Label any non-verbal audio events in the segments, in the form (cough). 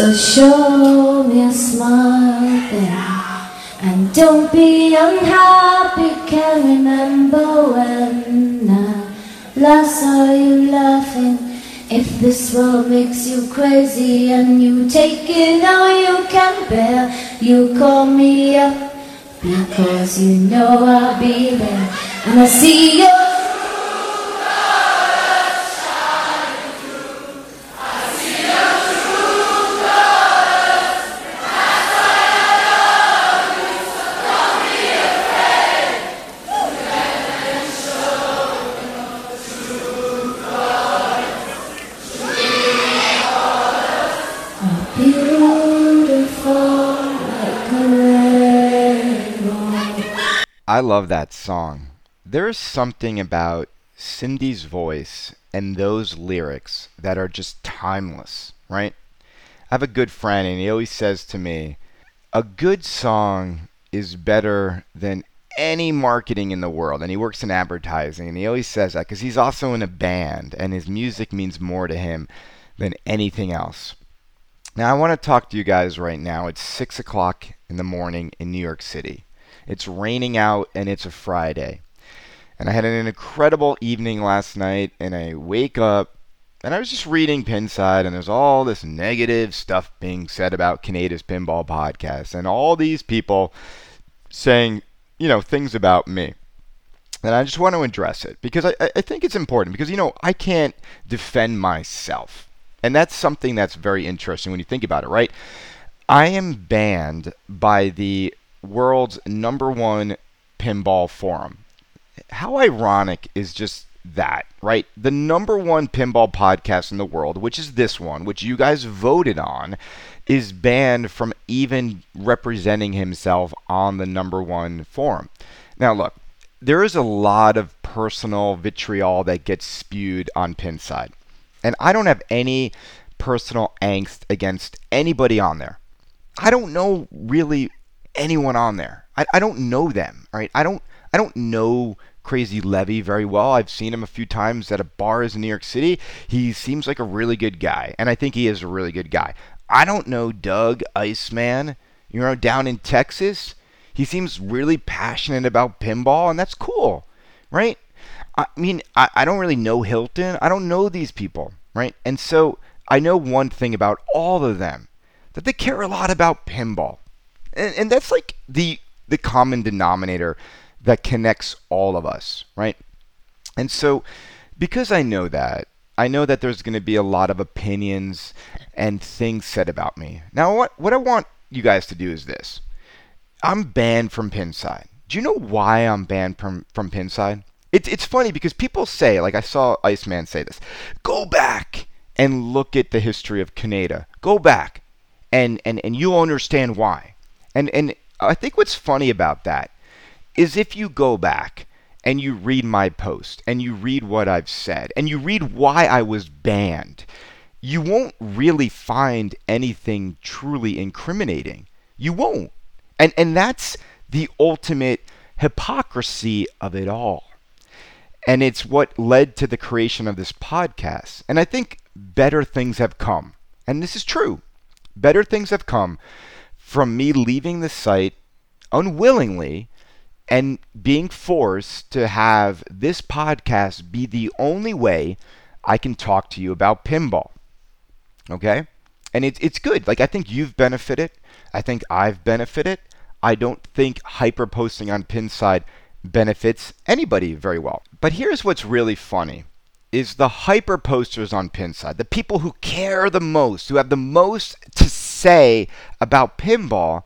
So show me a smile then. And don't be unhappy, can't remember when uh, I last saw you laughing. If this world makes you crazy and you take it all you can bear, you call me up because you know I'll be there. And I see your I love that song. There is something about Cyndi's voice and those lyrics that are just timeless, right? I have a good friend, and he always says to me, a good song is better than any marketing in the world. And he works in advertising, and he always says that because he's also in a band, and his music means more to him than anything else. Now, I want to talk to you guys right now. It's 6 o'clock in the morning in New York City. It's raining out, and it's a Friday. And I had an incredible evening last night, and I wake up and I was just reading Pinside, and there's all this negative stuff being said about Kaneda's Pinball Podcast, and all these people saying, you know, things about me. And I just want to address it because I, I think it's important because, you know, I can't defend myself. And that's something that's very interesting when you think about it, right? I am banned by the world's number one pinball forum. How ironic is just that, right? The number one pinball podcast in the world, which is this one, which you guys voted on, is banned from even representing himself on the number one forum. Now, look, there is a lot of personal vitriol that gets spewed on Pinside. And I don't have any personal angst against anybody on there. I don't know really anyone on there. I, I don't know them, right? I don't I don't know Crazy Levy very well. I've seen him a few times at a bars in New York City. He seems like a really good guy, and I think he is a really good guy. I don't know Doug Iceman, you know, down in Texas. He seems really passionate about pinball, and that's cool, right? I mean, I, I don't really know Hilton. I don't know these people, right? And so I know one thing about all of them that they care a lot about pinball. And, and that's like the the common denominator that connects all of us, right? And so because I know that, I know that there's going to be a lot of opinions and things said about me. Now what what I want you guys to do is this. I'm banned from Pinside. Do you know why I'm banned from from Pinside? It's it's funny because people say, like I saw Iceman say this, go back and look at the history of Kaneda. Go back and, and, and you'll understand why. And and I think what's funny about that is if you go back and you read my post and you read what I've said and you read why I was banned, you won't really find anything truly incriminating. You won't. And and that's the ultimate hypocrisy of it all. And it's what led to the creation of this podcast. And I think better things have come. And this is true. Better things have come from me leaving the site unwillingly and being forced to have this podcast be the only way I can talk to you about pinball. Okay? And it's it's good. Like I think you've benefited. I think I've benefited. I don't think hyper posting on Pinside benefits anybody very well. But here's what's really funny is the hyper posters on Pinside, the people who care the most, who have the most to say about pinball,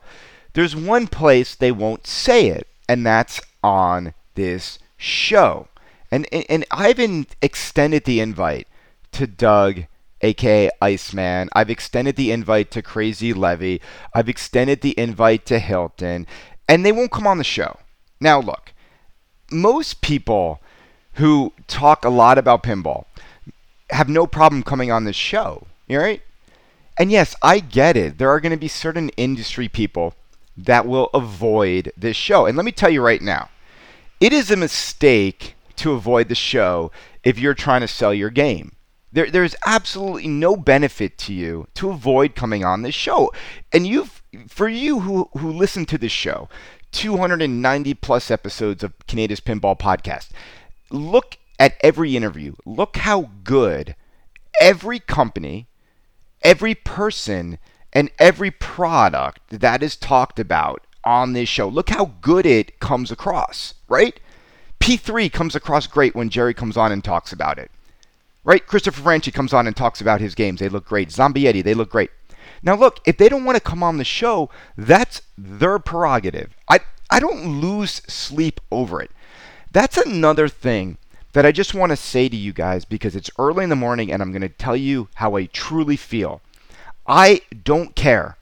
there's one place they won't say it, and that's on this show. And, and, and I've in, extended the invite to Doug, aka Iceman. I've extended the invite to Crazy Levy. I've extended the invite to Hilton, and they won't come on the show. Now, look, most people who talk a lot about pinball have no problem coming on this show. Right? And yes, I get it. There are going to be certain industry people that will avoid this show. And let me tell you right now, it is a mistake to avoid the show if you're trying to sell your game. There, there's absolutely no benefit to you to avoid coming on this show. And you've, for you who, who listen to this show, 290 plus episodes of Kaneda's Pinball Podcast, look at every interview. Look how good every company, every person, and every product that is talked about on this show. Look how good it comes across, right? P3 comes across great when Jerry comes on and talks about it. Right? Christopher Franchi comes on and talks about his games. They look great. Zombie Yeti, they look great. Now look, if they don't want to come on the show, that's their prerogative. I I don't lose sleep over it. That's another thing that I just want to say to you guys because it's early in the morning and I'm going to tell you how I truly feel. I don't care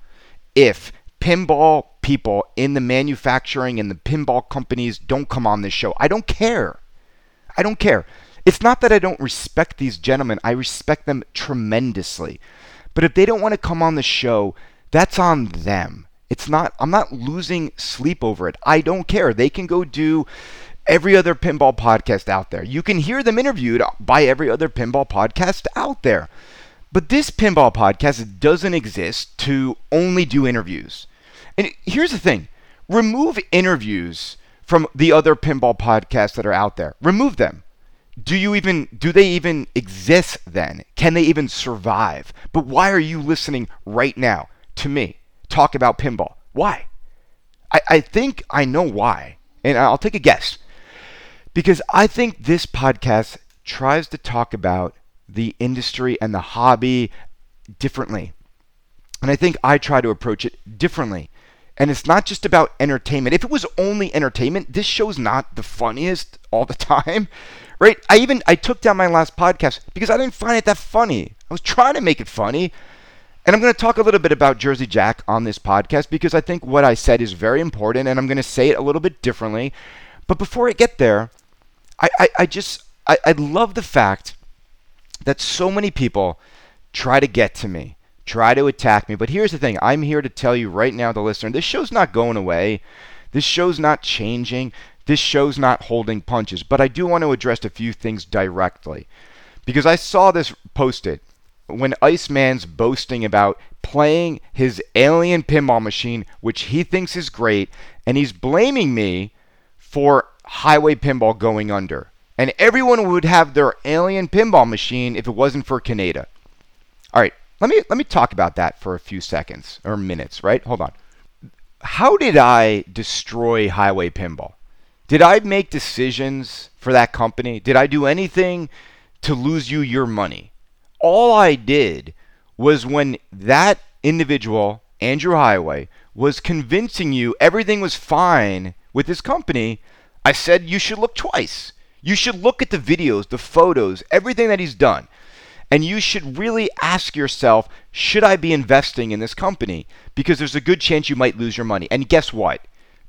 if pinball people in the manufacturing and the pinball companies don't come on this show. I don't care. I don't care. It's not that I don't respect these gentlemen, I respect them tremendously. But if they don't want to come on the show, that's on them. It's not, I'm not losing sleep over it. I don't care. They can go do every other pinball podcast out there. You can hear them interviewed by every other pinball podcast out there. But this pinball podcast doesn't exist to only do interviews. And here's the thing remove interviews from the other pinball podcasts that are out there. Remove them. Do you even do they even exist then? Can they even survive? But why are you listening right now to me talk about pinball? Why? I, I think I know why. And I'll take a guess. Because I think this podcast tries to talk about the industry and the hobby differently. And I think I try to approach it differently. And it's not just about entertainment. If it was only entertainment, this show's not the funniest all the (laughs) time. Right? I even I took down my last podcast because I didn't find it that funny. I was trying to make it funny. And I'm going to talk a little bit about Jersey Jack on this podcast because I think what I said is very important and I'm going to say it a little bit differently. But before I get there, I, I, I just I, I love the fact that so many people try to get to me try to attack me. But here's the thing I'm here to tell you right now, the listener, this show's not going away. This show's not changing. This show's not holding punches. But I do want to address a few things directly. Because I saw this posted when Iceman's boasting about playing his alien pinball machine, which he thinks is great, and he's blaming me for highway pinball going under. And everyone would have their alien pinball machine if it wasn't for Kaneda. All right, let me let me talk about that for a few seconds or minutes, right? Hold on. How did I destroy Highway Pinball? Did I make decisions for that company? Did I do anything to lose you your money? All I did was when that individual, Andrew Heighway, was convincing you everything was fine with his company, I said you should look twice. You should look at the videos, the photos, everything that he's done. And you should really ask yourself should I be investing in this company? Because there's a good chance you might lose your money. And guess what?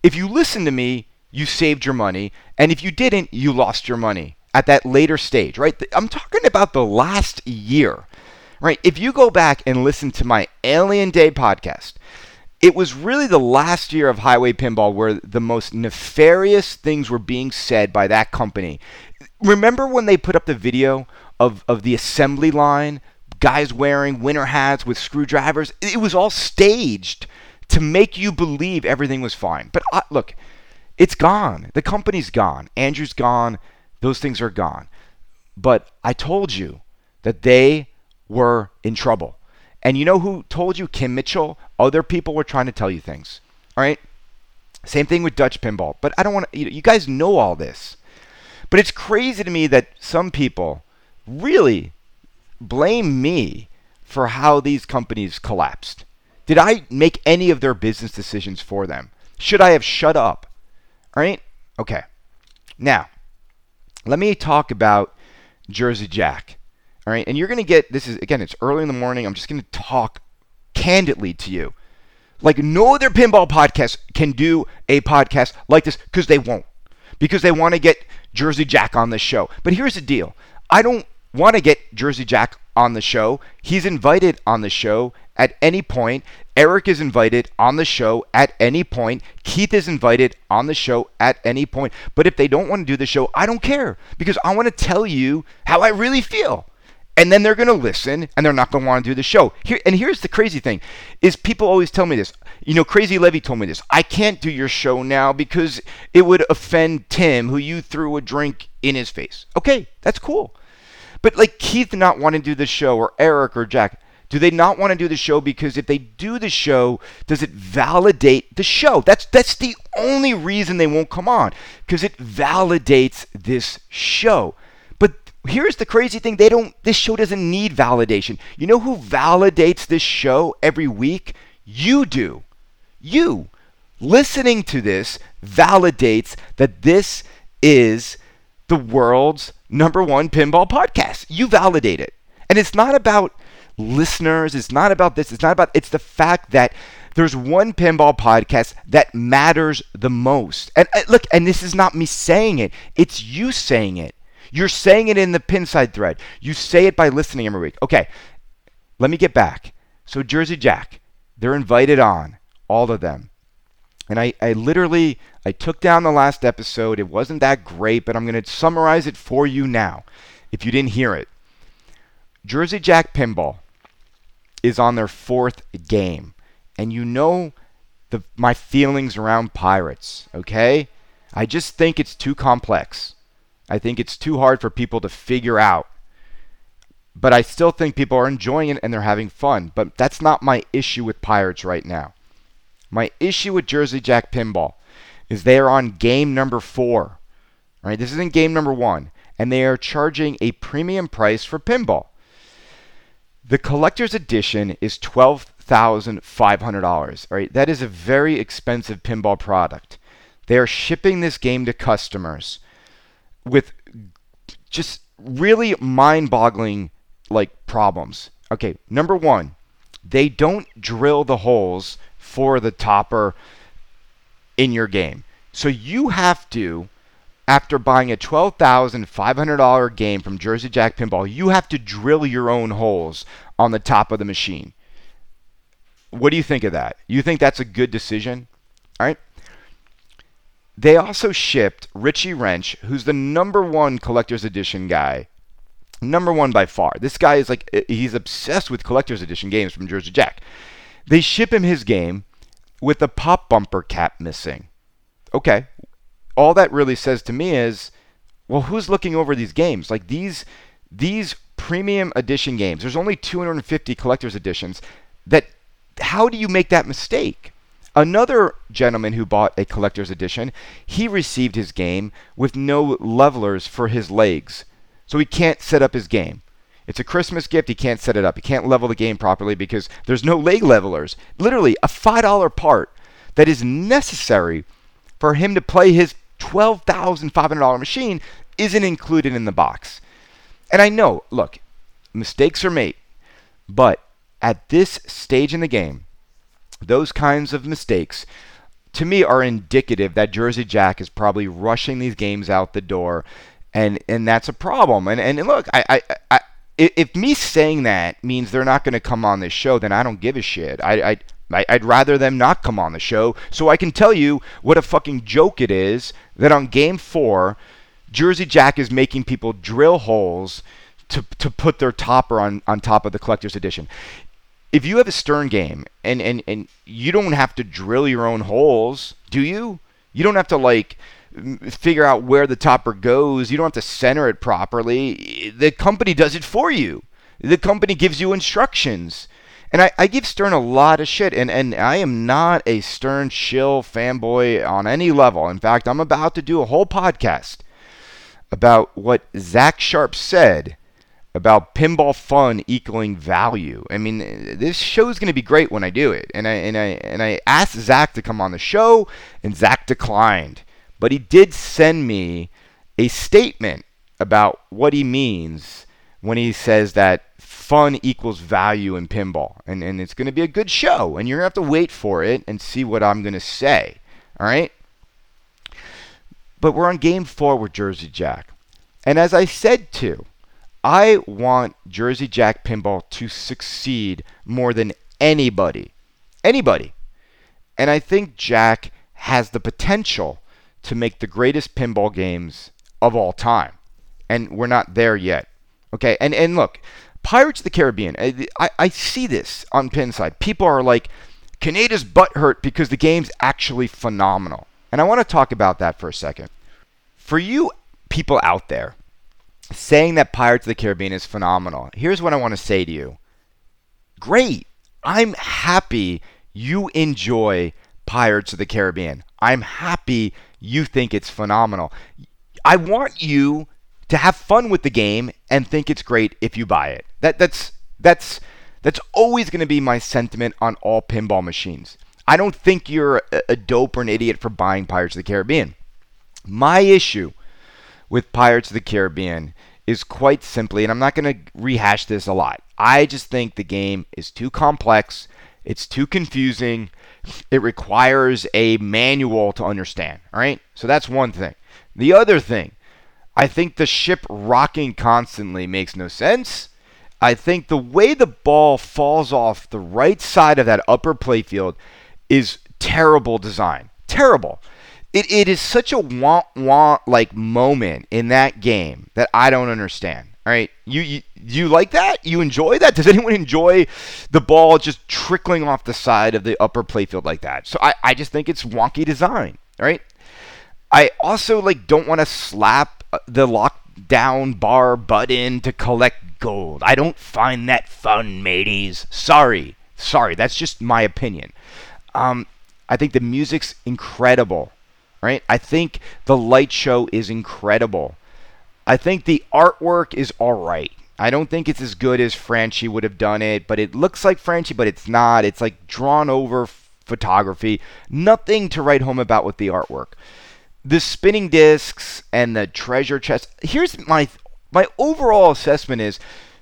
If you listen to me, you saved your money. And if you didn't, you lost your money at that later stage, right? I'm talking about the last year, right? If you go back and listen to my Alien Day podcast, it was really the last year of Highway Pinball where the most nefarious things were being said by that company. Remember when they put up the video of, of the assembly line, guys wearing winter hats with screwdrivers. It was all staged to make you believe everything was fine. But uh, look, it's gone. The company's gone. Andrew's gone. Those things are gone. But I told you that they were in trouble. And you know who told you? Kim Mitchell. Other people were trying to tell you things. All right? Same thing with Dutch pinball. But I don't want to, you guys know all this. But it's crazy to me that some people really blame me for how these companies collapsed. Did I make any of their business decisions for them? Should I have shut up? All right? Okay. Now, let me talk about Jersey Jack. All right? And you're going to get this is again, it's early in the morning. I'm just going to talk candidly to you. Like no other pinball podcast can do a podcast like this because they won't. Because they want to get Jersey Jack on the show. But here's the deal. I don't want to get Jersey Jack on the show, he's invited on the show at any point. Eric is invited on the show at any point. Keith is invited on the show at any point. But if they don't want to do the show, I don't care because I want to tell you how I really feel. And then they're going to listen and they're not going to want to do the show. Here and here's the crazy thing is people always tell me this. You know, Crazy Levy told me this. I can't do your show now because it would offend Tim who you threw a drink in his face. Okay, that's cool. But like Keith not wanting to do the show or Eric or Jack, do they not want to do the show because if they do the show, does it validate the show? That's that's the only reason they won't come on because it validates this show here's the crazy thing. They don't this show doesn't need validation. You know who validates this show every week? You do. You. Listening to this validates that this is the world's number one pinball podcast. You validate it. And it's not about listeners. It's not about this. It's not about it's the fact that there's one pinball podcast that matters the most. And uh, look and this is not me saying it. It's you saying it you're saying it in the pinside thread. You say it by listening every week. Okay, let me get back. So Jersey Jack, they're invited on, all of them. And I, I literally I took down the last episode. It wasn't that great, but I'm going to summarize it for you now if you didn't hear it. Jersey Jack Pinball is on their fourth game. And you know the my feelings around pirates, okay? I just think it's too complex. I think it's too hard for people to figure out. But I still think people are enjoying it and they're having fun. But that's not my issue with Pirates right now. My issue with Jersey Jack Pinball is they are on game number four. Right? This isn't game number one. And they are charging a premium price for pinball. The collector's edition is $12,500. Right? That is a very expensive pinball product. They are shipping this game to customers with just really mind-boggling like problems. Okay, number 1, they don't drill the holes for the topper in your game. So you have to after buying a $12,500 game from Jersey Jack Pinball, you have to drill your own holes on the top of the machine. What do you think of that? You think that's a good decision? All right. They also shipped Richie Wrench, who's the number one collector's edition guy. Number one by far. This guy is like, he's obsessed with collector's edition games from Jersey Jack. They ship him his game with the pop bumper cap missing. Okay. All that really says to me is, well, who's looking over these games? Like these, these premium edition games, there's only 250 collector's editions. That, how do you make that mistake? Another gentleman who bought a collector's edition, he received his game with no levelers for his legs. So he can't set up his game. It's a Christmas gift. He can't set it up. He can't level the game properly because there's no leg levelers. Literally, a $5 part that is necessary for him to play his $12,500 machine isn't included in the box. And I know, look, mistakes are made. But at this stage in the game, those kinds of mistakes to me are indicative that Jersey Jack is probably rushing these games out the door and and that's a problem. And and look, I I, I if me saying that means they're not going to come on this show, then I don't give a shit. I, I I'd rather them not come on the show so I can tell you what a fucking joke it is that on game four, Jersey Jack is making people drill holes to, to put their topper on, on top of the collector's edition if you have a Stern game and, and, and you don't have to drill your own holes, do you? You don't have to like figure out where the topper goes. You don't have to center it properly. The company does it for you. The company gives you instructions. And I, I give Stern a lot of shit, and, and I am not a Stern shill fanboy on any level. In fact, I'm about to do a whole podcast about what Zach Sharpe said about pinball fun equaling value. I mean, this show is going to be great when I do it. And I and I and I asked Zach to come on the show, and Zach declined. But he did send me a statement about what he means when he says that fun equals value in pinball. And and it's going to be a good show, and you're going to have to wait for it and see what I'm going to say. All right? But we're on game 4 with Jersey Jack. And as I said to I want Jersey Jack Pinball to succeed more than anybody. Anybody. And I think Jack has the potential to make the greatest pinball games of all time. And we're not there yet. Okay, and and look, Pirates of the Caribbean. I, I see this on Pinside. People are like, Kaneda's butt hurt because the game's actually phenomenal. And I want to talk about that for a second. For you people out there saying that Pirates of the Caribbean is phenomenal, here's what I want to say to you. Great. I'm happy you enjoy Pirates of the Caribbean. I'm happy you think it's phenomenal. I want you to have fun with the game and think it's great if you buy it. That that's that's that's always going to be my sentiment on all pinball machines. I don't think you're a, a dope or an idiot for buying Pirates of the Caribbean. My issue with Pirates of the Caribbean is quite simply, and I'm not going to rehash this a lot. I just think the game is too complex. It's too confusing. It requires a manual to understand. All right. So that's one thing. The other thing, I think the ship rocking constantly makes no sense. I think the way the ball falls off the right side of that upper playfield is terrible design. Terrible. It, it is such a want want like moment in that game that I don't understand. All right, you, you you like that? You enjoy that? Does (laughs) anyone enjoy the ball just trickling off the side of the upper playfield like that? So I, I just think it's wonky design. All right. I also like don't want to slap uh, the lockdown bar button to collect gold. I don't find that fun, mateys. Sorry. Sorry, that's just my opinion. Um, I think the music's incredible, right? I think the light show is incredible. I think the artwork is all right. I don't think it's as good as Franchi would have done it, but it looks like Franchi, but it's not. It's like drawn over photography. Nothing to write home about with the artwork. The spinning discs and the treasure chest. Here's my my overall assessment is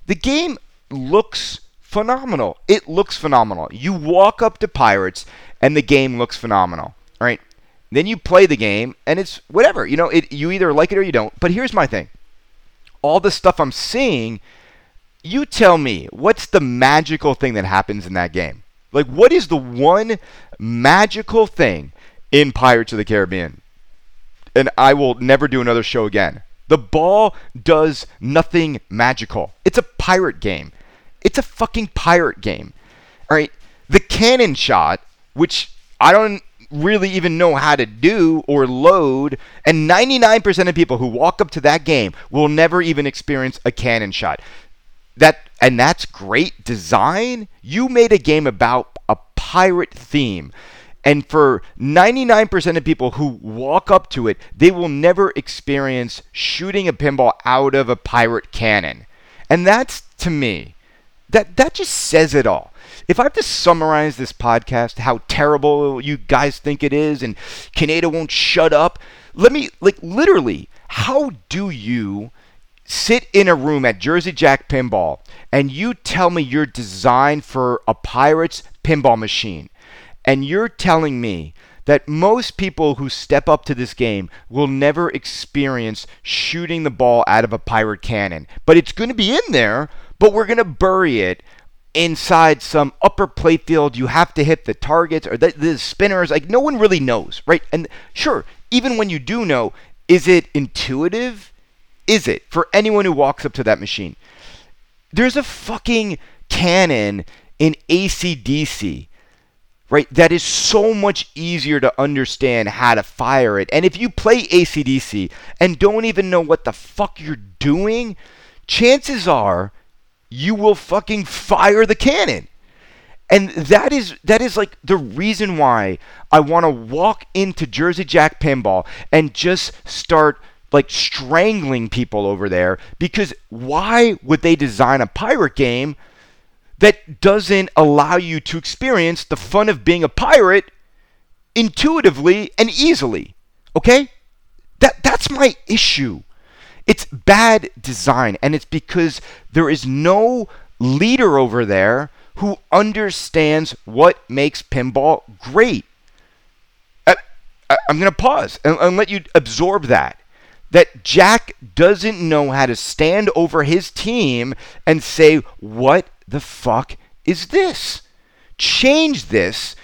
the game looks phenomenal. It looks phenomenal. You walk up to Pirates and the game looks phenomenal. All right. Then you play the game and it's whatever. You know, it you either like it or you don't. But here's my thing. All the stuff I'm seeing, you tell me, what's the magical thing that happens in that game? Like what is the one magical thing in Pirates of the Caribbean? And I will never do another show again. The ball does nothing magical. It's a pirate game. It's a fucking pirate game. All right. The cannon shot, which I don't really even know how to do or load, and 99% of people who walk up to that game will never even experience a cannon shot. That and that's great design. You made a game about a pirate theme. And for 99% of people who walk up to it, they will never experience shooting a pinball out of a pirate cannon. And that's to me, that that just says it all. If I have to summarize this podcast, how terrible you guys think it is, and Kaneda won't shut up, let me like literally, how do you sit in a room at Jersey Jack Pinball and you tell me you're designed for a pirate's pinball machine? And you're telling me that most people who step up to this game will never experience shooting the ball out of a pirate cannon. But it's going to be in there, but we're going to bury it inside some upper playfield. You have to hit the targets or the, the spinners. Like, no one really knows, right? And sure, even when you do know, is it intuitive? Is it for anyone who walks up to that machine? There's a fucking cannon in ACDC right? That is so much easier to understand how to fire it. And if you play ACDC and don't even know what the fuck you're doing, chances are you will fucking fire the cannon. And that is that is like the reason why I want to walk into Jersey Jack Pinball and just start like strangling people over there because why would they design a pirate game that doesn't allow you to experience the fun of being a pirate intuitively and easily. Okay? That that's my issue. It's bad design and it's because there is no leader over there who understands what makes pinball great. Uh, I, am going to pause and let you absorb that that Jack doesn't know how to stand over his team and say, What the fuck is this? Change this.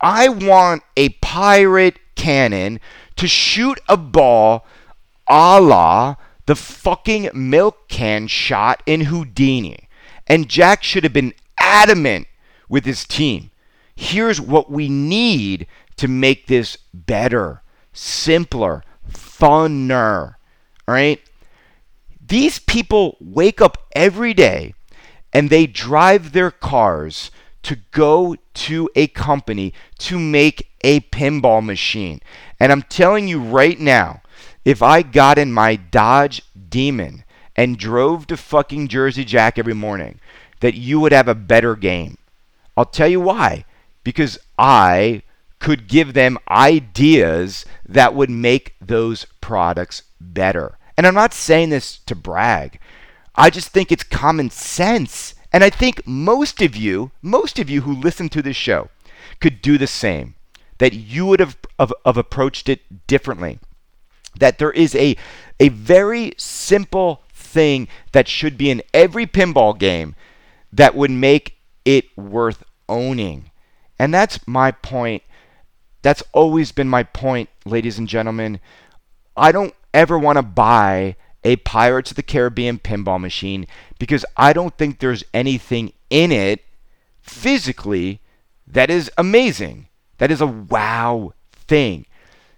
I want a pirate cannon to shoot a ball a la the fucking milk can shot in Houdini. And Jack should have been adamant with his team. Here's what we need to make this better, simpler, funner. All right? These people wake up every day and they drive their cars to go to a company to make a pinball machine. And I'm telling you right now, if I got in my Dodge Demon and drove to fucking Jersey Jack every morning, that you would have a better game. I'll tell you why. Because I could give them ideas that would make those products better. And I'm not saying this to brag. I just think it's common sense. And I think most of you, most of you who listen to this show could do the same. That you would have, have, have approached it differently. That there is a, a very simple thing that should be in every pinball game that would make it worth owning. And that's my point. That's always been my point, ladies and gentlemen. I don't ever want to buy a Pirates of the Caribbean pinball machine because I don't think there's anything in it physically that is amazing. That is a wow thing.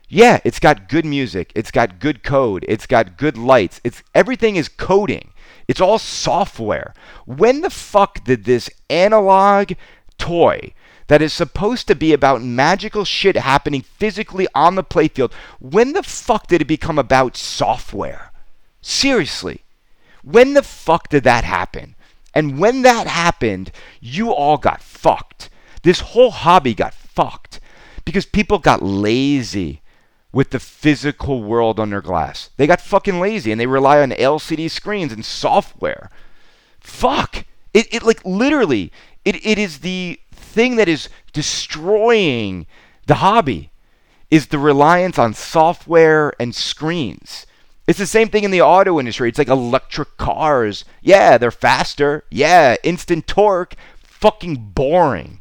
Yeah, it's got good music, it's got good code, it's got good lights. It's everything is coding. It's all software. When the fuck did this analog toy that is supposed to be about magical shit happening physically on the playfield, when the fuck did it become about software? Seriously. When the fuck did that happen? And when that happened, you all got fucked. This whole hobby got fucked because people got lazy with the physical world under glass. They got fucking lazy and they rely on LCD screens and software. Fuck. It, it like literally, it, it is the thing that is destroying the hobby is the reliance on software and screens. It's the same thing in the auto industry. It's like electric cars. Yeah, they're faster. Yeah, instant torque. Fucking boring.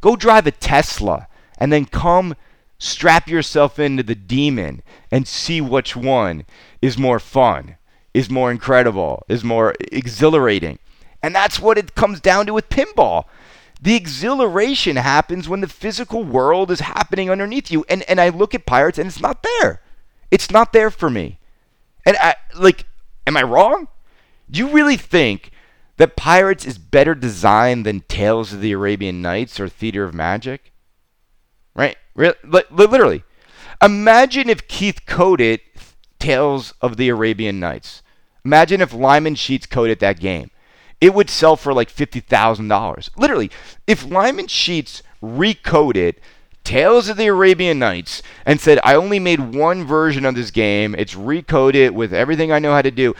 Go drive a Tesla and then come strap yourself into the demon and see which one is more fun, is more incredible, is more exhilarating. And that's what it comes down to with pinball. The exhilaration happens when the physical world is happening underneath you. And, and I look at Pirates and it's not there. It's not there for me. And I, like, am I wrong? Do you really think that Pirates is better designed than Tales of the Arabian Nights or Theater of Magic? Literally. Imagine if Keith coded Tales of the Arabian Nights. Imagine if Lyman Sheets coded that game it would sell for like $50,000. Literally, if Lyman Sheets recoded Tales of the Arabian Nights and said, I only made one version of this game, it's recoded with everything I know how to do,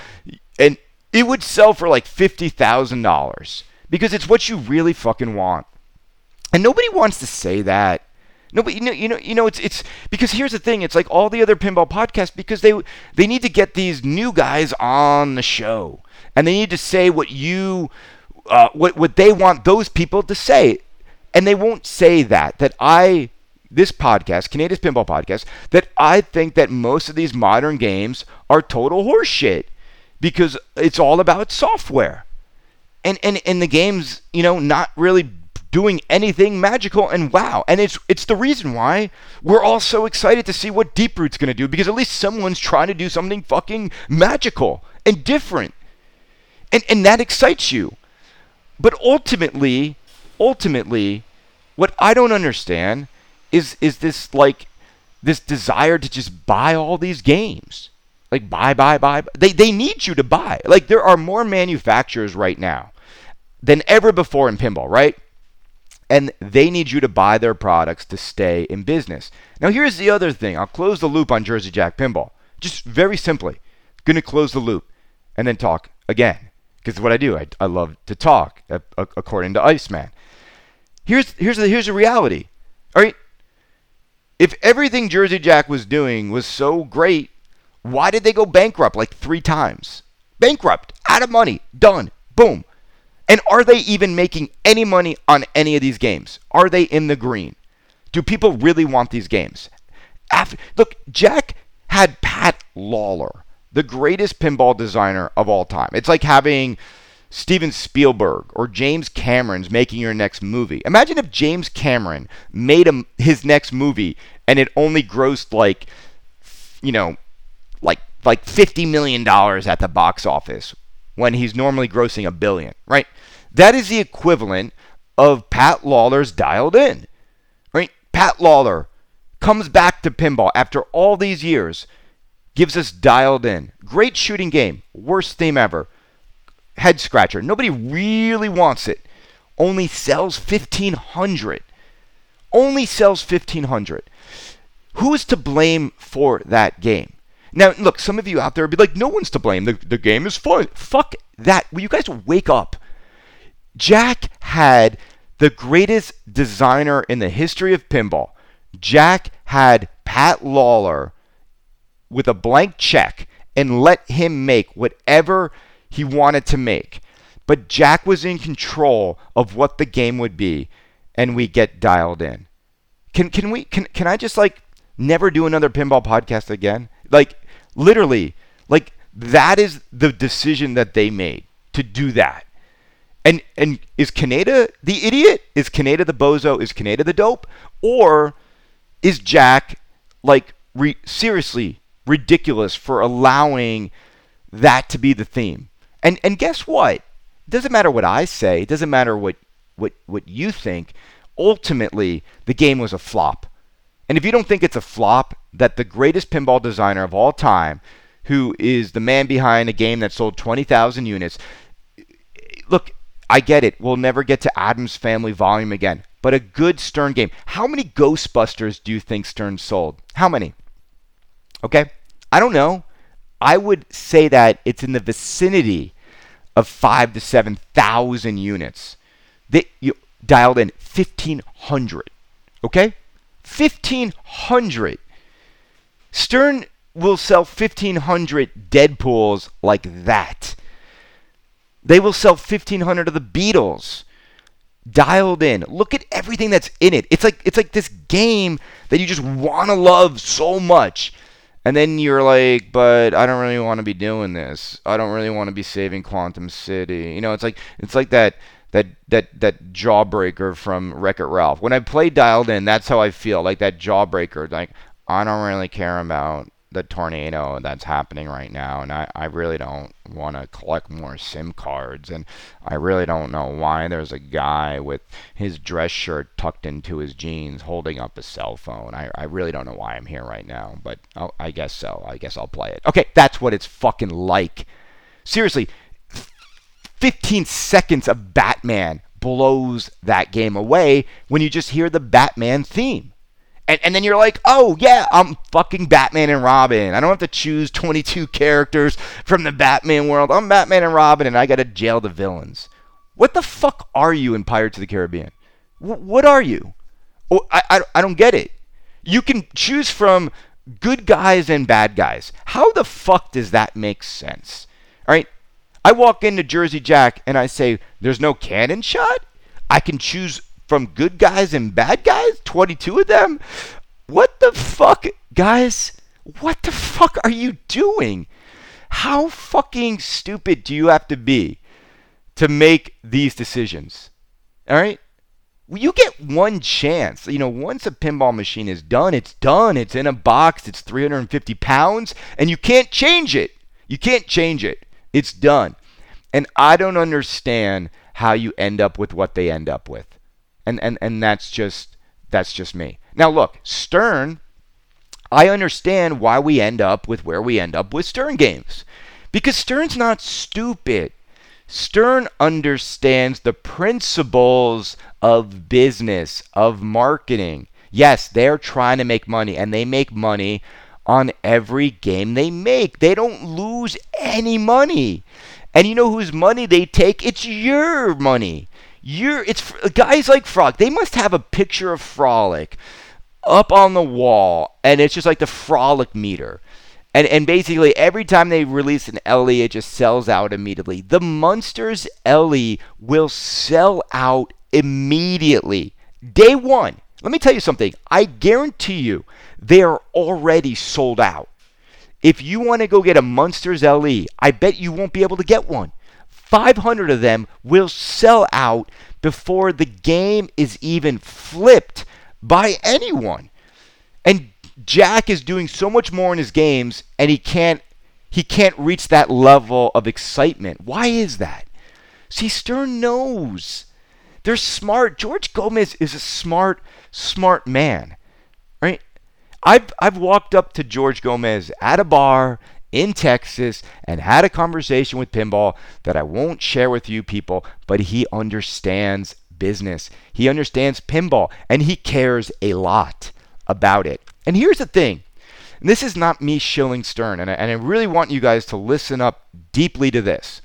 and it would sell for like $50,000 because it's what you really fucking want. And nobody wants to say that. Nobody, you know, you know, you know, it's it's because here's the thing. It's like all the other pinball podcasts because they they need to get these new guys on the show and they need to say what you uh, what what they want those people to say, and they won't say that. That I this podcast, Canadian Pinball Podcast, that I think that most of these modern games are total horseshit because it's all about software. And, and and the game's, you know, not really doing anything magical and wow. And it's it's the reason why we're all so excited to see what Deep Root's gonna do, because at least someone's trying to do something fucking magical and different. And, and that excites you. But ultimately, ultimately, what I don't understand is is this like this desire to just buy all these games. Like buy, buy, buy. They they need you to buy. Like there are more manufacturers right now than ever before in pinball, right? And they need you to buy their products to stay in business. Now here's the other thing. I'll close the loop on Jersey Jack Pinball. Just very simply. Gonna close the loop and then talk again because what I do, I, I love to talk, uh, according to Iceman. Here's here's the here's the reality. All right, if everything Jersey Jack was doing was so great, why did they go bankrupt like three times? Bankrupt, out of money, done, boom. And are they even making any money on any of these games? Are they in the green? Do people really want these games? After, look, Jack had Pat Lawlor the greatest pinball designer of all time. It's like having Steven Spielberg or James Cameron's making your next movie. Imagine if James Cameron made a, his next movie and it only grossed like, you know, like like fifty million dollars at the box office when he's normally grossing a billion, right? That is the equivalent of Pat Lawlor's dialed in, right? Pat Lawlor comes back to pinball after all these years, gives us dialed in. Great shooting game, worst theme ever. Head scratcher. Nobody really wants it. Only sells 1500. Only sells 1500. Who is to blame for that game? Now, look, some of you out there would be like, no one's to blame. The, the game is fun. Fuck that. Will you guys wake up? Jack had the greatest designer in the history of pinball. Jack had Pat Lawlor with a blank check and let him make whatever he wanted to make. But Jack was in control of what the game would be, and we get dialed in. Can can we can can I just like never do another pinball podcast again? Like literally, like that is the decision that they made to do that. And and is Kaneda the idiot? Is Kaneda the bozo? Is Kaneda the dope? Or is Jack like re- seriously ridiculous for allowing that to be the theme? And and guess what? It doesn't matter what I say. It doesn't matter what what what you think. Ultimately, the game was a flop. And if you don't think it's a flop, that the greatest pinball designer of all time, who is the man behind a game that sold 20,000 units, look, I get it. We'll never get to Addams Family Volume again. But a good Stern game. How many Ghostbusters do you think Stern sold? How many? Okay? I don't know. I would say that it's in the vicinity of five to 7,000 units. They you dialed in 1,500. Okay? 1,500. Stern will sell 1,500 Deadpools like that. They will sell 1,500 of the Beatles. Dialed in. Look at everything that's in it. It's like it's like this game that you just want to love so much. And then you're like, but I don't really want to be doing this. I don't really want to be saving Quantum City. You know, it's like it's like that that that that jawbreaker from Wreck It Ralph. When I play Dialed In, that's how I feel. Like that jawbreaker. Like I don't really care about the tornado that's happening right now and I, I really don't want to collect more sim cards and i really don't know why there's a guy with his dress shirt tucked into his jeans holding up a cell phone. I, I really don't know why i'm here right now but I'll, i guess so. I guess i'll play it. Okay that's what it's fucking like. Seriously 15 seconds of batman blows that game away when you just hear the batman theme and, and then you're like, oh, yeah, I'm fucking Batman and Robin. I don't have to choose 22 characters from the Batman world. I'm Batman and Robin, and I got to jail the villains. What the fuck are you in Pirates of the Caribbean? W- what are you? Oh, I, I, I don't get it. You can choose from good guys and bad guys. How the fuck does that make sense? All right. I walk into Jersey Jack and I say, there's no cannon shot? I can choose from good guys and bad guys? 22 of them? What the fuck, guys? What the fuck are you doing? How fucking stupid do you have to be to make these decisions? All right? You get one chance. You know, once a pinball machine is done, it's done. It's in a box. It's 350 pounds, and you can't change it. You can't change it. It's done. And I don't understand how you end up with what they end up with and and and that's just that's just me. Now look, Stern, I understand why we end up with where we end up with Stern games. Because Stern's not stupid. Stern understands the principles of business, of marketing. Yes, they're trying to make money and they make money on every game they make. They don't lose any money. And you know whose money they take? It's your money. You're it's guys like Frolic. They must have a picture of Frolic up on the wall, and it's just like the Frolic meter. And and basically every time they release an LE, it just sells out immediately. The Munsters LE will sell out immediately, day one. Let me tell you something. I guarantee you, they are already sold out. If you want to go get a Munsters LE, I bet you won't be able to get one. 500 of them will sell out before the game is even flipped by anyone. And Jack is doing so much more in his games and he can't he can't reach that level of excitement. Why is that? See, Stern knows. They're smart. George Gomez is a smart, smart man. Right? I've I've walked up to George Gomez at a bar in Texas and had a conversation with Pinball that I won't share with you people, but he understands business. He understands pinball and he cares a lot about it. And here's the thing and this is not me shilling Stern, and I, and I really want you guys to listen up deeply to this.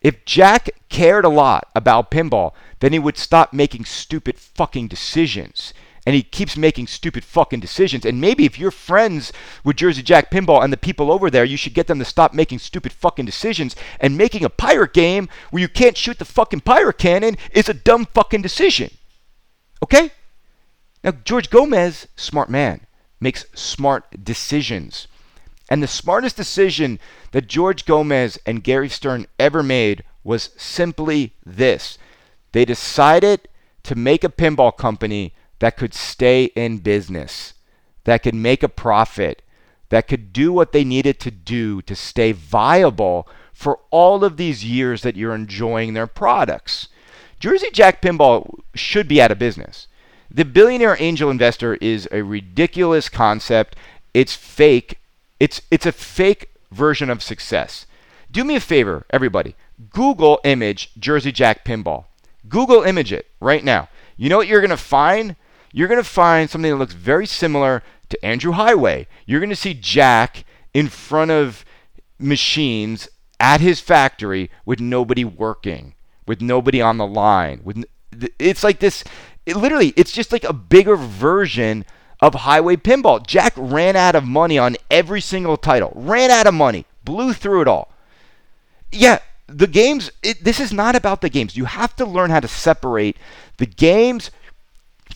If Jack cared a lot about pinball, then he would stop making stupid fucking decisions and he keeps making stupid fucking decisions. And maybe if you're friends with Jersey Jack Pinball and the people over there, you should get them to stop making stupid fucking decisions. And making a pirate game where you can't shoot the fucking pirate cannon is a dumb fucking decision. Okay? Now, George Gomez, smart man, makes smart decisions. And the smartest decision that George Gomez and Gary Stern ever made was simply this they decided to make a pinball company that could stay in business, that could make a profit, that could do what they needed to do to stay viable for all of these years that you're enjoying their products. Jersey Jack Pinball should be out of business. The billionaire angel investor is a ridiculous concept. It's fake. It's it's a fake version of success. Do me a favor, everybody. Google image Jersey Jack Pinball. Google image it right now. You know what you're going to find? You're going to find something that looks very similar to Andrew Heighway. You're going to see Jack in front of machines at his factory with nobody working, with nobody on the line. With it's like this. It literally, it's just like a bigger version of Heighway Pinball. Jack ran out of money on every single title. Ran out of money. Blew through it all. Yeah, the games. It, this is not about the games. You have to learn how to separate the games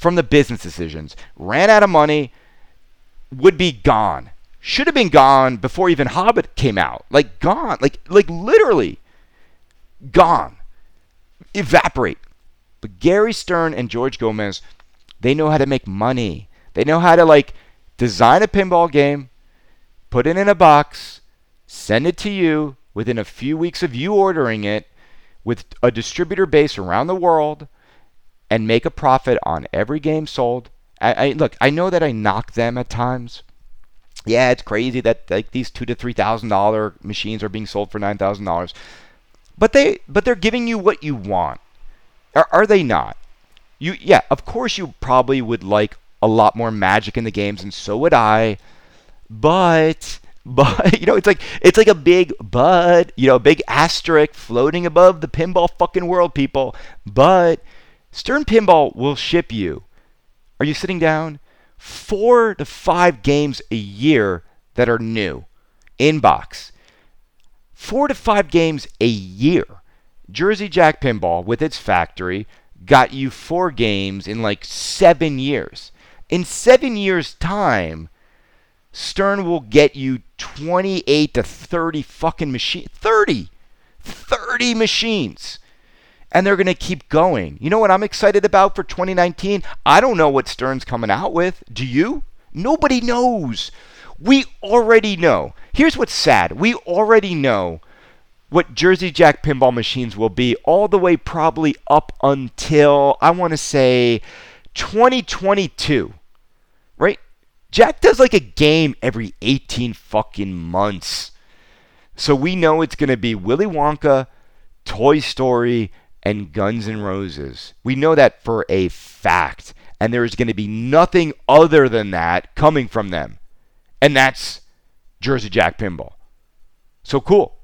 from the business decisions, ran out of money, would be gone. Should have been gone before even Hobbit came out. Like gone. Like like literally gone. Evaporate. But Gary Stern and George Gomez, they know how to make money. They know how to like design a pinball game, put it in a box, send it to you within a few weeks of you ordering it with a distributor base around the world and make a profit on every game sold. I, I look, I know that I knock them at times. Yeah, it's crazy that like these two to three thousand dollar machines are being sold for nine thousand dollars, but they but they're giving you what you want. Are, are they not? You yeah, of course you probably would like a lot more magic in the games, and so would I. But (laughs) but you know it's like it's like a big but you know big asterisk floating above the pinball fucking world, people. But Stern Pinball will ship you. Are you sitting down? Four to five games a year that are new in box. Four to five games a year. Jersey Jack Pinball, with its factory, got you four games in like seven years. In seven years' time, Stern will get you 28 to 30 fucking machines. 30! 30 machines and they're going to keep going. You know what I'm excited about for 2019? I don't know what Stern's coming out with. Do you? Nobody knows. We already know. Here's what's sad. We already know what Jersey Jack pinball machines will be all the way probably up until I want to say 2022. Right? Jack does like a game every 18 fucking months. So we know it's going to be Willy Wonka, Toy Story, and Guns N' Roses. We know that for a fact. And there is going to be nothing other than that coming from them. And that's Jersey Jack Pinball. So cool.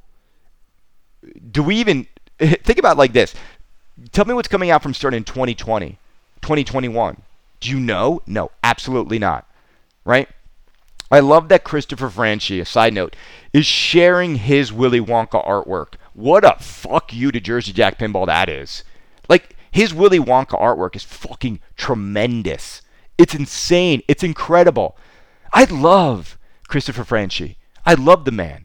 Do we even (laughs) think about like this? Tell me what's coming out from Stern in 2020, 2021. Do you know? No, absolutely not. Right? I love that Christopher Franchi, a side note, is sharing his Willy Wonka artwork. What a fuck you to Jersey Jack Pinball that is. Like, his Willy Wonka artwork is fucking tremendous. It's insane. It's incredible. I love Christopher Franchi. I love the man.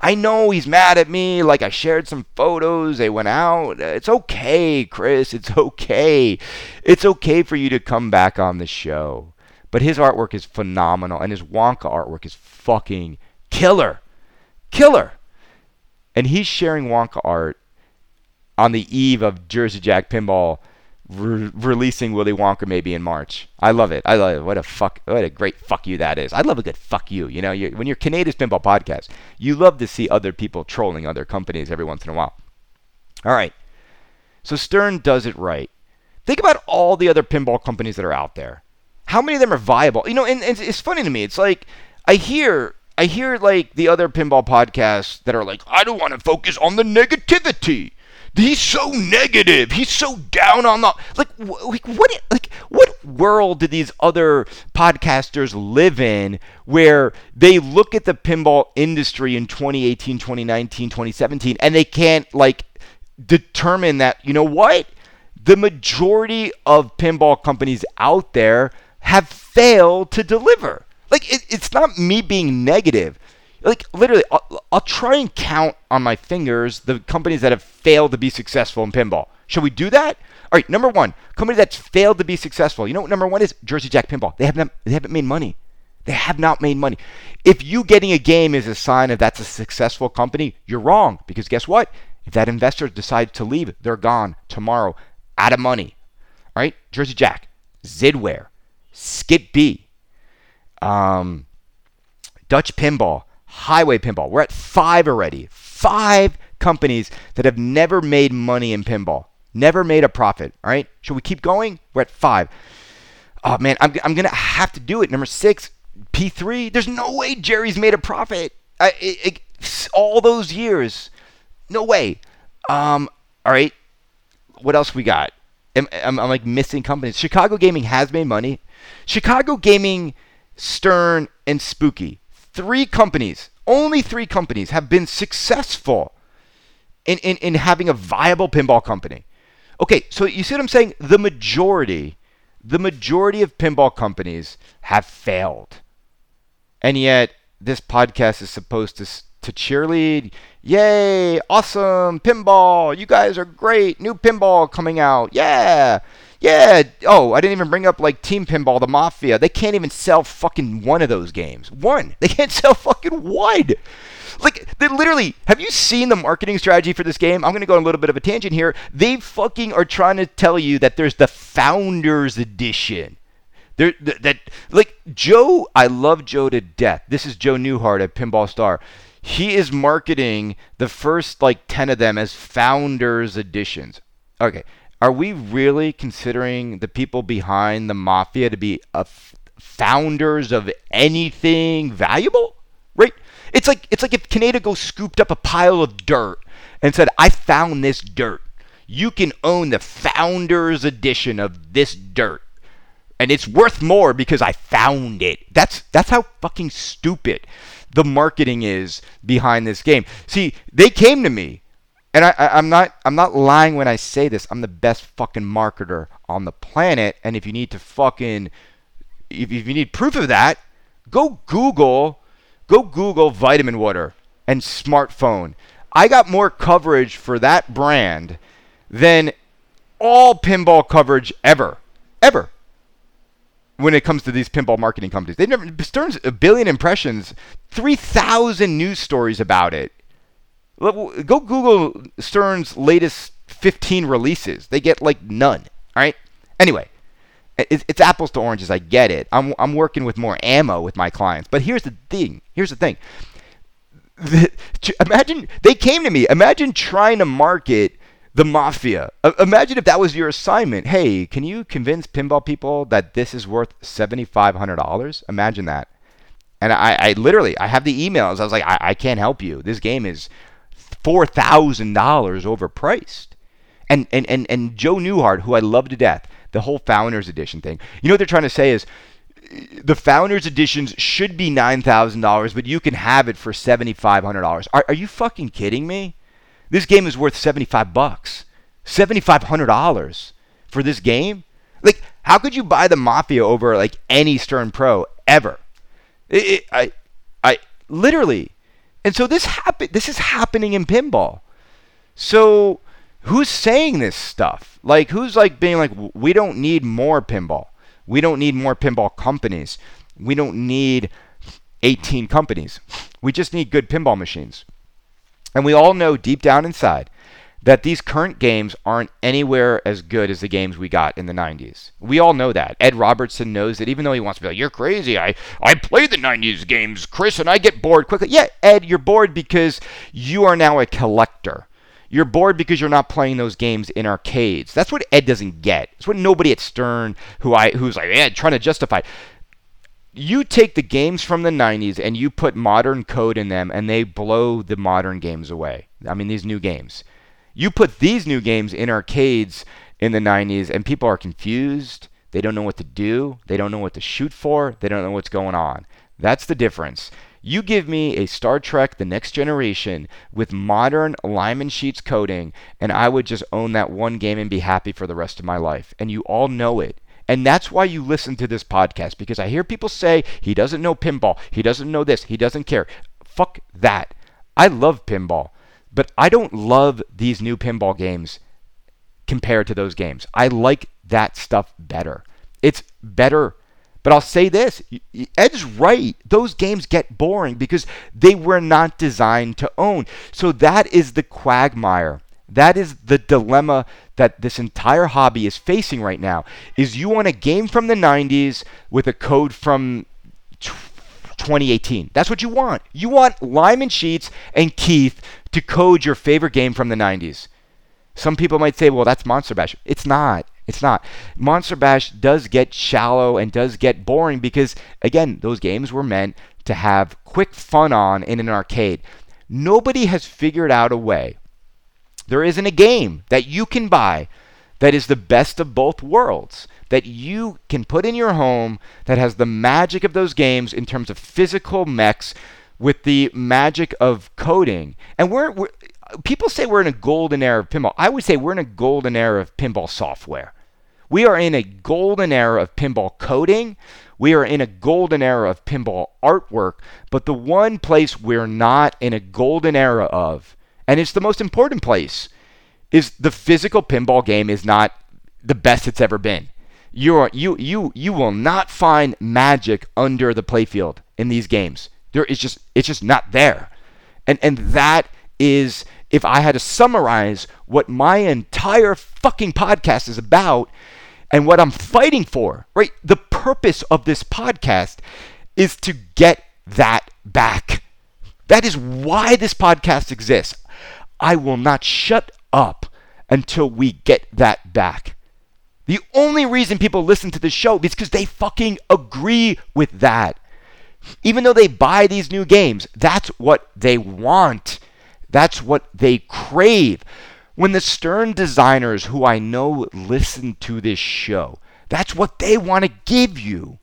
I know he's mad at me. Like I shared some photos. They went out. It's okay, Chris. It's okay. It's okay for you to come back on the show. But his artwork is phenomenal, and his Wonka artwork is fucking killer. Killer. And he's sharing Wonka art on the eve of Jersey Jack Pinball re- releasing Willy Wonka maybe in March. I love it. I love it. What a fuck. What a great fuck you that is. I love a good fuck you. You know, you're, when you're Kaneda's Pinball Podcast, you love to see other people trolling other companies every once in a while. All right. So Stern does it right. Think about all the other pinball companies that are out there. How many of them are viable? You know, and, and it's funny to me. It's like I hear I hear like the other pinball podcasts that are like, I don't want to focus on the negativity he's so negative. He's so down on the like like what like what world do these other podcasters live in where they look at the pinball industry in 2018, 2019, 2017 and they can't like determine that, you know what? The majority of pinball companies out there have failed to deliver. Like it, it's not me being negative. Like literally I'll, I'll, try and count on my fingers the companies that have failed to be successful in pinball. Should we do that? All right number one company that's failed to be successful. You know what number one is? Jersey jack pinball. They haven't they haven't made money. They have not made money. If you getting a game is a sign of that's a successful company you're wrong. Because guess what? If that investor decides to leave they're gone tomorrow. Out of money. All right? Jersey jack zidware Skit-B um, dutch pinball Heighway Pinball. We're at five already. Five companies that have never made money in pinball, never made a profit. All right. Should we keep going? We're at five. Oh man, I'm, I'm gonna have to do it. Number six, P3. There's no way Gerry's made a profit. I, it, it, all those years, no way. Um, all right. What else we got? I'm, I'm, I'm like missing companies. Chicago Gaming has made money. Chicago Gaming, Stern, and Spooky three companies, only three companies, have been successful in, in, in having a viable pinball company. Okay, so you see what I'm saying? The majority, the majority of pinball companies have failed. And yet, this podcast is supposed to, to cheerlead. Yay, awesome, pinball. You guys are great. New pinball coming out. Yeah. Yeah. Oh, I didn't even bring up like Team Pinball, the Mafia. They can't even sell fucking one of those games. One. They can't (laughs) sell fucking one. Like, they literally, have you seen the marketing strategy for this game? I'm going to go on a little bit of a tangent here. They fucking are trying to tell you that there's the Founders Edition. There, that, like, Joe, I love Joe to death. This is Joe Newhart at Pinball Star. He is marketing the first, like, 10 of them as Founders Editions. Okay, are we really considering the people behind the mafia to be uh, f- founders of anything valuable? Right? It's like it's like if Kaneda goes scooped up a pile of dirt and said, "I found this dirt. You can own the founders edition of this dirt." And it's worth more because I found it. That's that's how fucking stupid the marketing is behind this game. See, they came to me and I, I, am not I'm not lying when I say this. I'm the best fucking marketer on the planet. And if you need to fucking if, if you need proof of that, go Google go Google vitamin water and smartphone. I got more coverage for that brand than all pinball coverage ever. Ever. When it comes to these pinball marketing companies. They've never Stern's a billion impressions, 3,000 news stories about it. Go Google Stern's latest 15 releases. They get like none. All right. Anyway, it's, apples to oranges. I get it. I'm, I'm working with more ammo with my clients. But here's the thing. Here's the thing. Imagine they came to me. Imagine trying to market the mafia. imagine if that was your assignment. Hey, can you convince pinball people that this is worth seventy five hundred dollars? Imagine that. And I, I literally, I have the emails. I was like, I, I can't help you. This game is $4,000 overpriced. And, and, and, and Joe Newhart, who I love to death, the whole Founders Edition thing, you know what they're trying to say is the Founders Editions should be $9,000, but you can have it for $7,500. Are, are you fucking kidding me? This game is worth 75 bucks. $7,500 for this game? Like, how could you buy the Mafia over like any Stern Pro ever? It, it, I, I, literally. And so this happen this is happening in pinball. So who's saying this stuff? Like who's like being like we don't need more pinball. We don't need more pinball companies. We don't need 18 companies. We just need good pinball machines. And we all know deep down inside that these current games aren't anywhere as good as the games we got in the 90s. We all know that. Ed Robertson knows that even though he wants to be like, you're crazy. I, I play the 90s games, Chris, and I get bored quickly. Yeah, Ed, you're bored because you are now a collector. You're bored because you're not playing those games in arcades. That's what Ed doesn't get. It's what nobody at Stern, who I who's like, Ed, trying to justify. You take the games from the 90s and you put modern code in them, and they blow the modern games away. I mean, these new games. You put these new games in arcades in the 90s, and people are confused. They don't know what to do. They don't know what to shoot for. They don't know what's going on. That's the difference. You give me a Star Trek The Next Generation with modern Lyman Sheets coding, and I would just own that one game and be happy for the rest of my life. And you all know it. And that's why you listen to this podcast because I hear people say he doesn't know pinball, he doesn't know this, he doesn't care. Fuck that. I love pinball. But I don't love these new pinball games compared to those games. I like that stuff better. It's better. But I'll say this Ed's right. Those games get boring because they were not designed to own. So that is the quagmire. That is the dilemma that this entire hobby is facing right now. Is you want a game from the 90s with a code from 2018. That's what you want. You want Lyman Sheets and Keith to code your favorite game from the 90s. Some people might say, well, that's Monster Bash. It's not. It's not. Monster Bash does get shallow and does get boring because, again, those games were meant to have quick fun on in an arcade. Nobody has figured out a way. There isn't a game that you can buy that is the best of both worlds that you can put in your home that has the magic of those games in terms of physical mechs with the magic of coding. And we're, we're people say we're in a golden era of pinball. I would say we're in a golden era of pinball software. We are in a golden era of pinball coding. We are in a golden era of pinball artwork. But the one place we're not in a golden era of, and it's the most important place, is the physical pinball game is not the best it's ever been you are you you you will not find magic under the playfield in these games. There is just it's just not there. And and that is if I had to summarize what my entire fucking podcast is about and what I'm fighting for, right? The purpose of this podcast is to get that back. That is why this podcast exists. I will not shut up until we get that back. The only reason people listen to the show is because they fucking agree with that. Even though they buy these new games, that's what they want. That's what they crave. When the Stern designers who I know listen to this show, that's what they want to give you.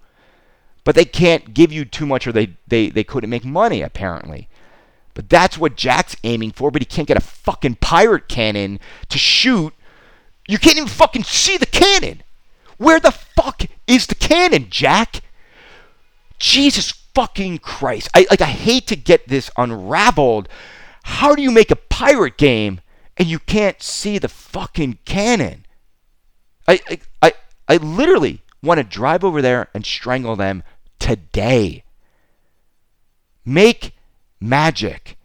But they can't give you too much or they, they, they couldn't make money, apparently. But that's what Jack's aiming for, but he can't get a fucking pirate cannon to shoot you can't even fucking see the cannon. Where the fuck is the cannon, Jack? Jesus fucking Christ. I like I hate to get this unraveled. How do you make a pirate game and you can't see the fucking cannon? I I I, I literally want to drive over there and strangle them today. Make magic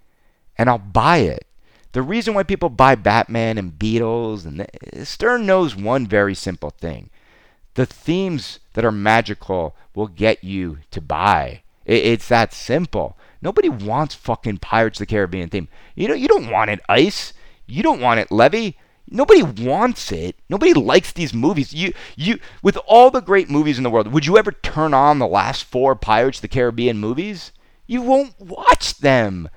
and I'll buy it. The reason why people buy Batman and Beatles and the, Stern knows one very simple thing. The themes that are magical will get you to buy. It, it's that simple. Nobody wants fucking Pirates of the Caribbean theme. You know, you don't want it ice. You don't want it levy. Nobody wants it. Nobody likes these movies. You you with all the great movies in the world, would you ever turn on the last four Pirates of the Caribbean movies? You won't watch them.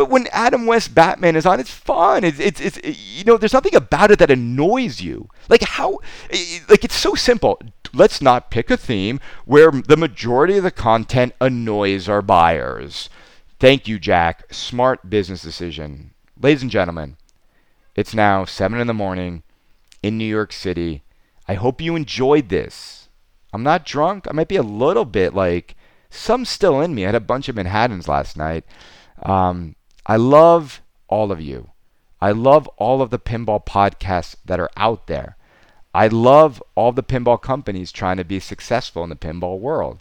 But when Adam West Batman is on, it's fun. It's, it's, it's you know, there's nothing about it that annoys you. Like how, like it's so simple. Let's not pick a theme where the majority of the content annoys our buyers. Thank you, Jack. Smart business decision. Ladies and gentlemen, it's now 7 in the morning in New York City. I hope you enjoyed this. I'm not drunk. I might be a little bit like some still in me. I had a bunch of Manhattans last night. Um, I love all of you. I love all of the pinball podcasts that are out there. I love all the pinball companies trying to be successful in the pinball world.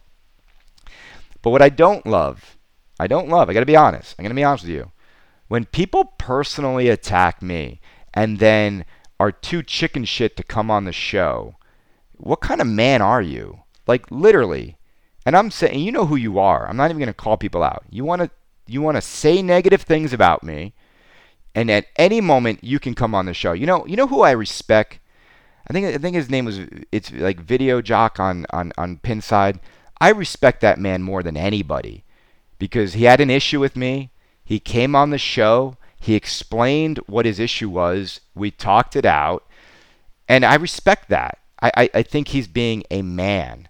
But what I don't love, I don't love, I got to be honest. I'm going to be honest with you. When people personally attack me and then are too chicken shit to come on the show, what kind of man are you? Like literally. And I'm saying you know who you are. I'm not even going to call people out. You want to you want to say negative things about me and at any moment you can come on the show. You know, you know who I respect? I think I think his name was it's like Video Jock on on on Pinside. I respect that man more than anybody because he had an issue with me. He came on the show. He explained what his issue was. We talked it out. And I respect that. I, I, I think he's being a man.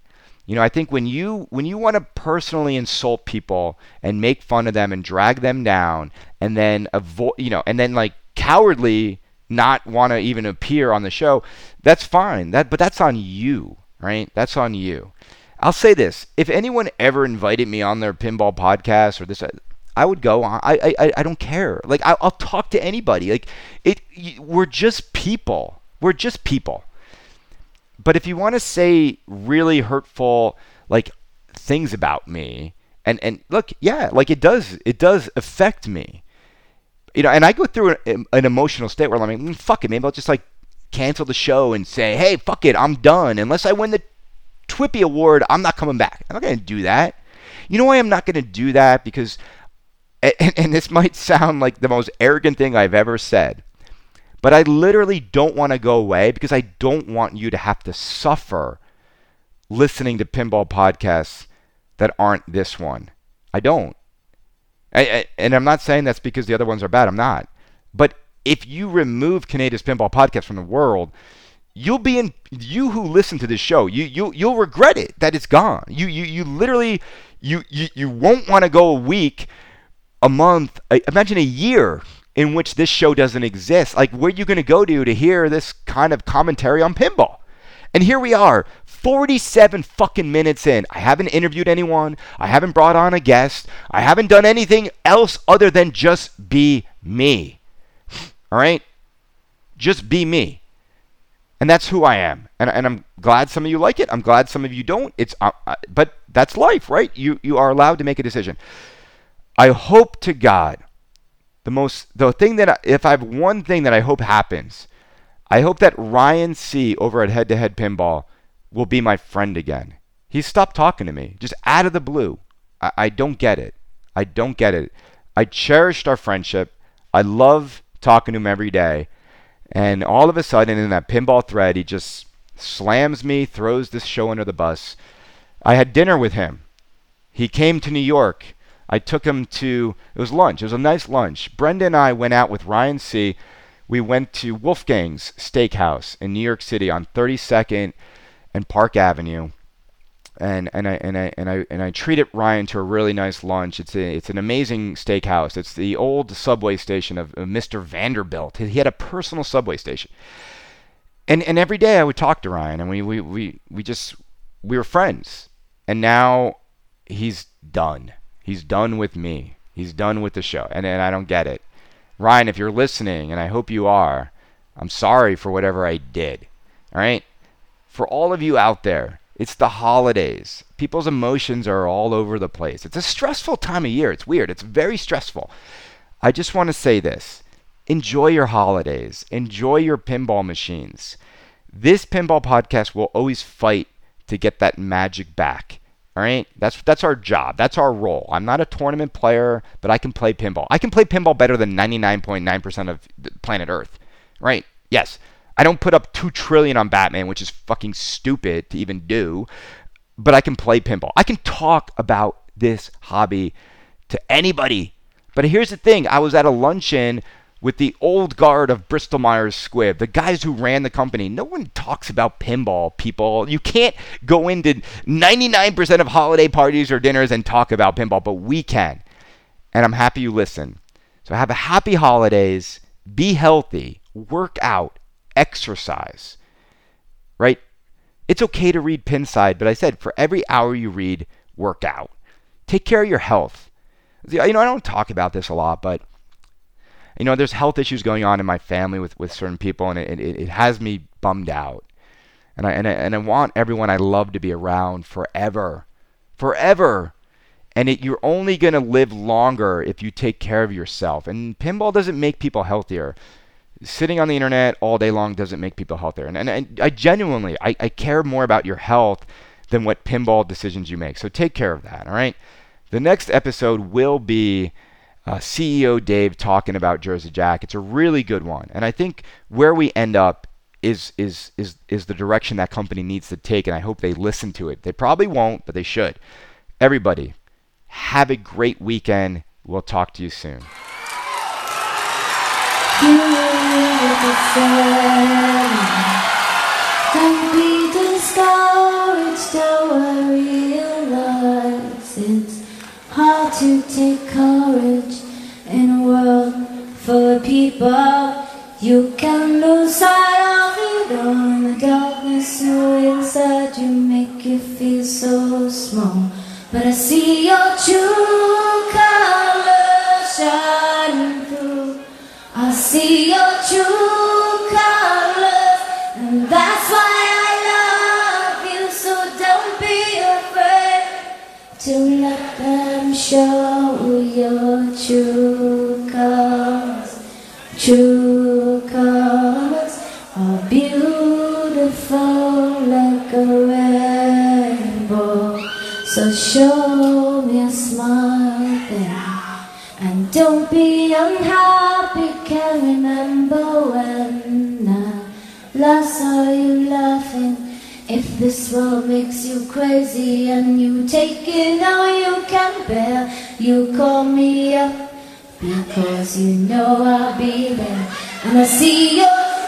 You know, I think when you when you want to personally insult people and make fun of them and drag them down and then avoid, you know, and then like cowardly not want to even appear on the show, that's fine. That but that's on you, right? That's on you. I'll say this: if anyone ever invited me on their pinball podcast or this, I would go on. I I, I don't care. Like I, will talk to anybody. Like it. We're just people. We're just people. But if you want to say really hurtful like things about me, and and look, yeah, like it does it does affect me. You know, and I go through an, an emotional state where I'm like, mm, fuck it, maybe I'll just like cancel the show and say, hey, fuck it, I'm done. Unless I win the Twippy award, I'm not coming back. I'm not going to do that. You know why I'm not going to do that? Because, and, (laughs) and, this might sound like the most arrogant thing I've ever said, but I literally don't want to go away because I don't want you to have to suffer listening to pinball podcasts that aren't this one. I don't. I, I, and I'm not saying that's because the other ones are bad. I'm not. But if you remove Kaneda's Pinball Podcast from the world, you'll be in you who listen to this show you you you'll regret it that it's gone you you you literally you you, you won't want to go a week a month imagine a year in which this show doesn't exist. Like, where are you going to go to to hear this kind of commentary on pinball? And here we are, 47 fucking minutes in. I haven't interviewed anyone. I haven't brought on a guest. I haven't done anything else other than just be me. All right? Just be me. And that's who I am. And, and I'm glad some of you like it. I'm glad some of you don't. It's uh, uh, but that's life, right? You you are allowed to make a decision. I hope to God the most the thing that I, if I have one thing that I hope happens, I hope that Ryan C over at Head to Head Pinball will be my friend again. He stopped talking to me just out of the blue. I, I don't get it. I don't get it. I cherished our friendship. I love talking to him every day. And all of a sudden, in that pinball thread, he just slams me, throws this show under the bus. I had dinner with him. He came to New York. I took him to, it was lunch. It was a nice lunch. Brenda and I went out with Ryan C. We went to Wolfgang's Steakhouse in New York City on 32nd and Park Avenue. And, and I and I and I and I treated Ryan to a really nice lunch. It's a, it's an amazing steakhouse. It's the old subway station of, of Mr. Vanderbilt. He had a personal subway station. And and every day I would talk to Ryan and we, we, we, we just we were friends. And now he's done He's done with me. He's done with the show. And, and I don't get it. Ryan, if you're listening, and I hope you are, I'm sorry for whatever I did. All right? For all of you out there, it's the holidays. People's emotions are all over the place. It's a stressful time of year. It's weird. It's very stressful. I just want to say this enjoy your holidays, enjoy your pinball machines. This pinball podcast will always fight to get that magic back. All right, that's that's our job. That's our role. I'm not a tournament player, but I can play pinball. I can play pinball better than 99.9% of planet Earth. Right? Yes. I don't put up 2 trillion on Batman, which is fucking stupid to even do, but I can play pinball. I can talk about this hobby to anybody. But here's the thing, I was at a luncheon with the old guard of Bristol Myers Squibb, the guys who ran the company. No one talks about pinball, people. You can't go into 99% of holiday parties or dinners and talk about pinball, but we can. And I'm happy you listen. So have a happy holidays, be healthy, work out, exercise. Right? It's okay to read Pinside, but I said for every hour you read, work out. Take care of your health. You know, I don't talk about this a lot, but you know, there's health issues going on in my family with, with certain people, and it, it, it has me bummed out. And I, and, I, and I want everyone I love to be around forever. Forever. And it, you're only going to live longer if you take care of yourself. And pinball doesn't make people healthier. Sitting on the internet all day long doesn't make people healthier. And, and, and I genuinely, I, I care more about your health than what pinball decisions you make. So take care of that, all right? The next episode will be uh, CEO Dave talking about Jersey Jack. It's a really good one, and I think where we end up is is is is the direction that company needs to take, and I hope they listen to it. They probably won't, but they should. Everybody, have a great weekend. We'll talk to you soon. Don't be discouraged, don't it's hard to take courage in a world full of people. You can lose sight of it all in the darkness you inside you make you feel so small. But I see your true colors shining be unhappy, can remember when I last saw you laughing. If this world makes you crazy and you take it all you can bear, you call me up because you know I'll be there. And I see your